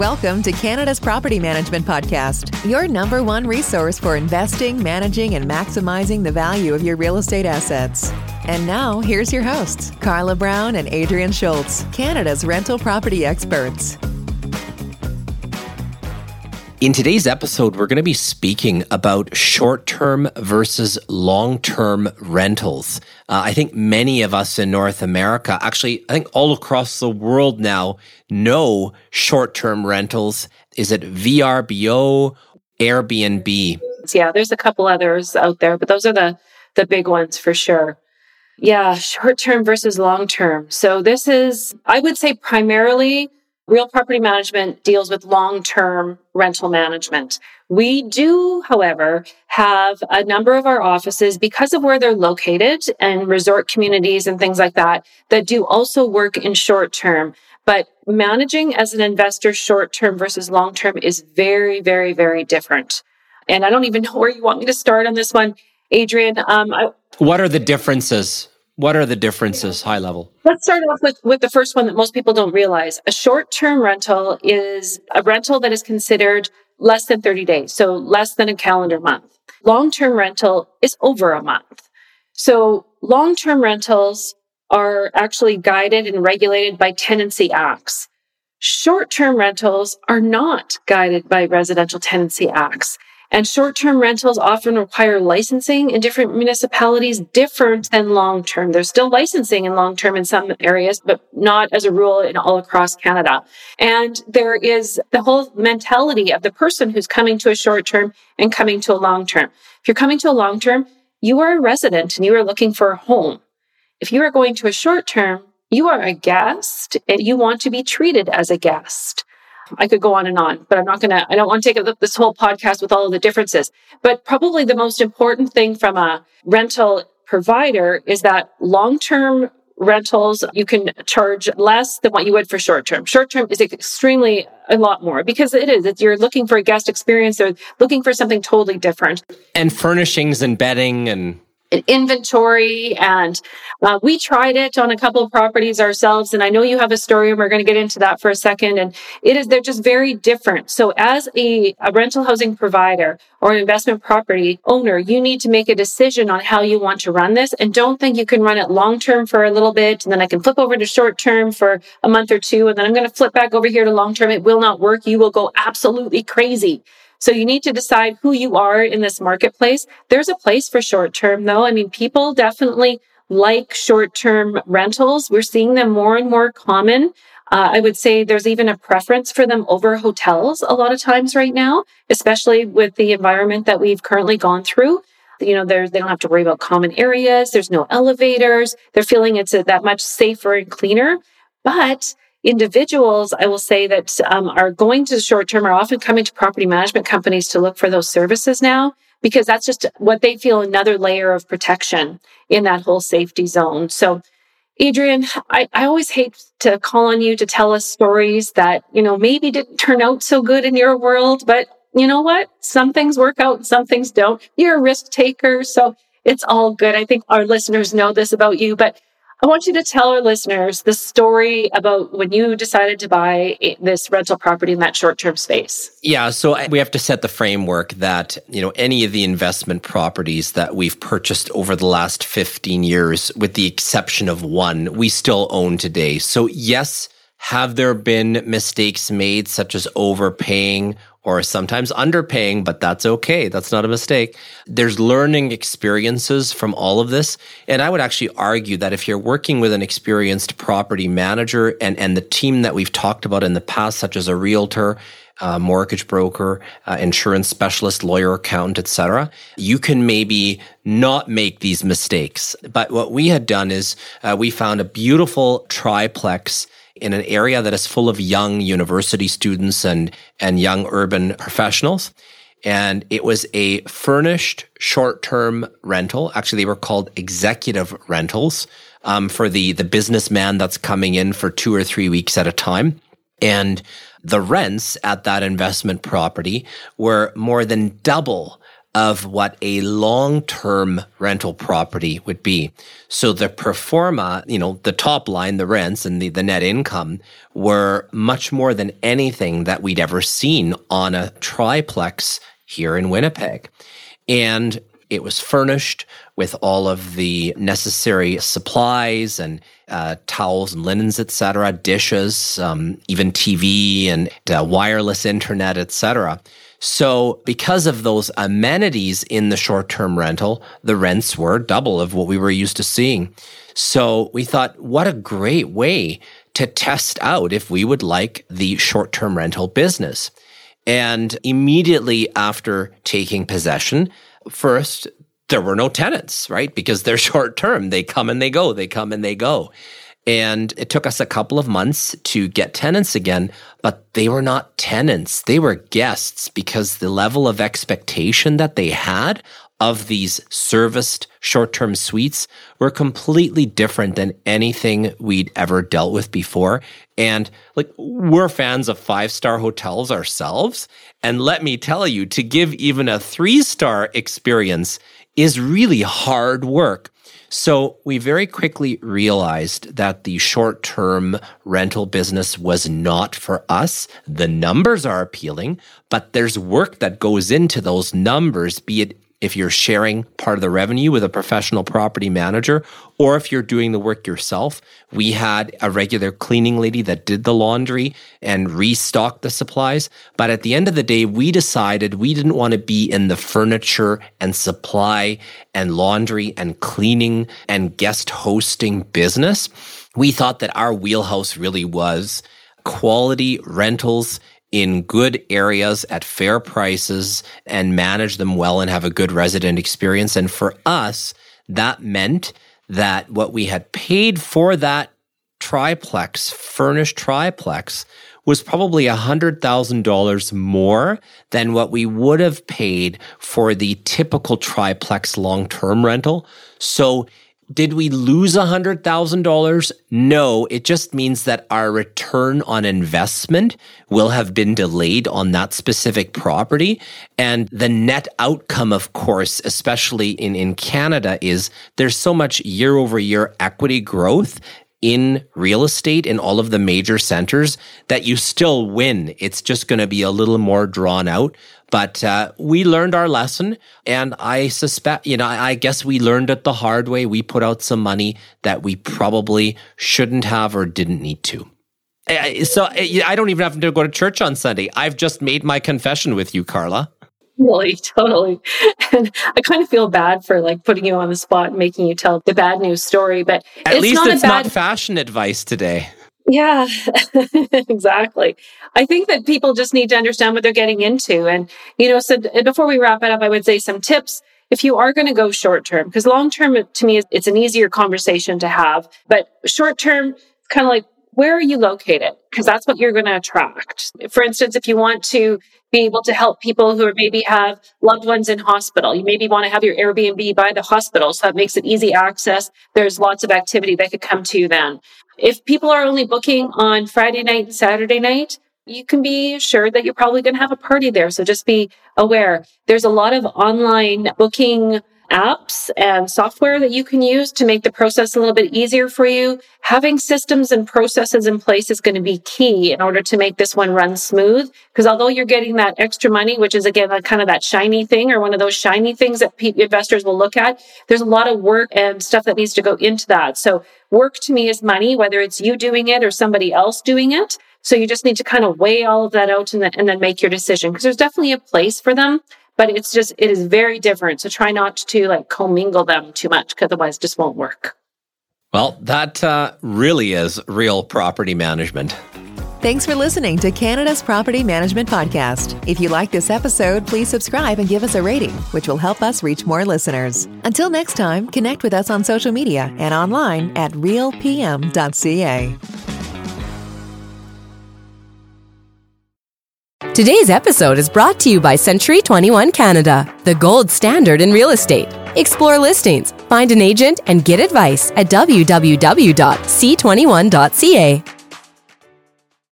Welcome to Canada's Property Management Podcast, your number one resource for investing, managing, and maximizing the value of your real estate assets. And now, here's your hosts, Carla Brown and Adrian Schultz, Canada's rental property experts. In today's episode, we're going to be speaking about short term versus long term rentals. Uh, I think many of us in North America, actually, I think all across the world now, know short term rentals. Is it VRBO, Airbnb? Yeah, there's a couple others out there, but those are the, the big ones for sure. Yeah, short term versus long term. So this is, I would say primarily Real property management deals with long-term rental management. We do, however, have a number of our offices because of where they're located and resort communities and things like that that do also work in short term. But managing as an investor short term versus long term is very, very, very different. And I don't even know where you want me to start on this one, Adrian. Um, I, what are the differences? What are the differences, high level? Let's start off with, with the first one that most people don't realize. A short term rental is a rental that is considered less than 30 days, so less than a calendar month. Long term rental is over a month. So long term rentals are actually guided and regulated by tenancy acts. Short term rentals are not guided by residential tenancy acts. And short-term rentals often require licensing in different municipalities different than long-term. There's still licensing in long-term in some areas, but not as a rule in all across Canada. And there is the whole mentality of the person who's coming to a short-term and coming to a long-term. If you're coming to a long-term, you are a resident and you are looking for a home. If you are going to a short-term, you are a guest and you want to be treated as a guest. I could go on and on, but I'm not going to, I don't want to take up this whole podcast with all of the differences. But probably the most important thing from a rental provider is that long term rentals, you can charge less than what you would for short term. Short term is extremely a lot more because it is. You're looking for a guest experience or looking for something totally different. And furnishings and bedding and inventory and uh, we tried it on a couple of properties ourselves and i know you have a story and we're going to get into that for a second and it is they're just very different. So as a, a rental housing provider or an investment property owner you need to make a decision on how you want to run this and don't think you can run it long term for a little bit and then i can flip over to short term for a month or two and then i'm going to flip back over here to long term it will not work. You will go absolutely crazy so you need to decide who you are in this marketplace. There's a place for short term though. I mean, people definitely like short term rentals. We're seeing them more and more common. Uh, I would say there's even a preference for them over hotels a lot of times right now, especially with the environment that we've currently gone through. You know, they don't have to worry about common areas. There's no elevators. They're feeling it's a, that much safer and cleaner. But individuals, I will say that um, are going to the short term are often coming to property management companies to look for those services now because that's just what they feel another layer of protection in that whole safety zone. So, Adrian, I, I always hate to call on you to tell us stories that, you know, maybe didn't turn out so good in your world, but you know what? Some things work out some things don't. You're a risk taker. So it's all good. I think our listeners know this about you, but I want you to tell our listeners the story about when you decided to buy this rental property in that short term space. Yeah. So we have to set the framework that, you know, any of the investment properties that we've purchased over the last 15 years, with the exception of one, we still own today. So, yes, have there been mistakes made, such as overpaying or sometimes underpaying, but that's okay. That's not a mistake. There's learning experiences from all of this. And I would actually argue that if you're working with an experienced property manager and, and the team that we've talked about in the past, such as a realtor, uh, mortgage broker, uh, insurance specialist, lawyer, accountant, etc. You can maybe not make these mistakes. But what we had done is uh, we found a beautiful triplex in an area that is full of young university students and, and young urban professionals. And it was a furnished short term rental. Actually, they were called executive rentals um, for the, the businessman that's coming in for two or three weeks at a time. And the rents at that investment property were more than double of what a long-term rental property would be. So the pro forma, you know, the top line, the rents and the, the net income were much more than anything that we'd ever seen on a triplex here in Winnipeg. And it was furnished with all of the necessary supplies and uh, towels and linens, etc., dishes, um, even TV and uh, wireless internet, etc. So, because of those amenities in the short-term rental, the rents were double of what we were used to seeing. So, we thought, what a great way to test out if we would like the short-term rental business. And immediately after taking possession, first, there were no tenants, right? Because they're short term. They come and they go. They come and they go. And it took us a couple of months to get tenants again, but they were not tenants. They were guests because the level of expectation that they had of these serviced short term suites were completely different than anything we'd ever dealt with before. And like, we're fans of five star hotels ourselves. And let me tell you, to give even a three star experience is really hard work. So we very quickly realized that the short term rental business was not for us. The numbers are appealing, but there's work that goes into those numbers, be it if you're sharing part of the revenue with a professional property manager or if you're doing the work yourself. We had a regular cleaning lady that did the laundry and restocked the supplies. But at the end of the day, we decided we didn't want to be in the furniture and supply and laundry and cleaning and guest hosting business. We thought that our wheelhouse really was quality rentals in good areas at fair prices and manage them well and have a good resident experience. And for us, that meant that what we had paid for that triplex, furnished triplex, was probably $100,000 more than what we would have paid for the typical triplex long term rental. So did we lose $100,000? No, it just means that our return on investment will have been delayed on that specific property. And the net outcome, of course, especially in, in Canada, is there's so much year over year equity growth in real estate in all of the major centers that you still win. It's just going to be a little more drawn out. But uh, we learned our lesson, and I suspect, you know, I guess we learned it the hard way. We put out some money that we probably shouldn't have or didn't need to. So I don't even have to go to church on Sunday. I've just made my confession with you, Carla. Totally, totally. And I kind of feel bad for like putting you on the spot and making you tell the bad news story, but at it's least not it's bad... not fashion advice today. Yeah, exactly. I think that people just need to understand what they're getting into. And, you know, so before we wrap it up, I would say some tips if you are going to go short term, because long term to me, it's an easier conversation to have. But short term, kind of like, where are you located? Because that's what you're going to attract. For instance, if you want to be able to help people who maybe have loved ones in hospital, you maybe want to have your Airbnb by the hospital. So that makes it easy access. There's lots of activity that could come to you then. If people are only booking on Friday night and Saturday night, you can be sure that you're probably going to have a party there. So just be aware. There's a lot of online booking apps and software that you can use to make the process a little bit easier for you. Having systems and processes in place is going to be key in order to make this one run smooth. Because although you're getting that extra money, which is again kind of that shiny thing or one of those shiny things that investors will look at, there's a lot of work and stuff that needs to go into that. So work to me is money, whether it's you doing it or somebody else doing it. So you just need to kind of weigh all of that out and and then make your decision because there's definitely a place for them but it's just it is very different so try not to like commingle them too much because otherwise it just won't work well that uh, really is real property management Thanks for listening to Canada's Property Management Podcast. If you like this episode, please subscribe and give us a rating, which will help us reach more listeners. Until next time, connect with us on social media and online at realpm.ca. Today's episode is brought to you by Century 21 Canada, the gold standard in real estate. Explore listings, find an agent, and get advice at www.c21.ca.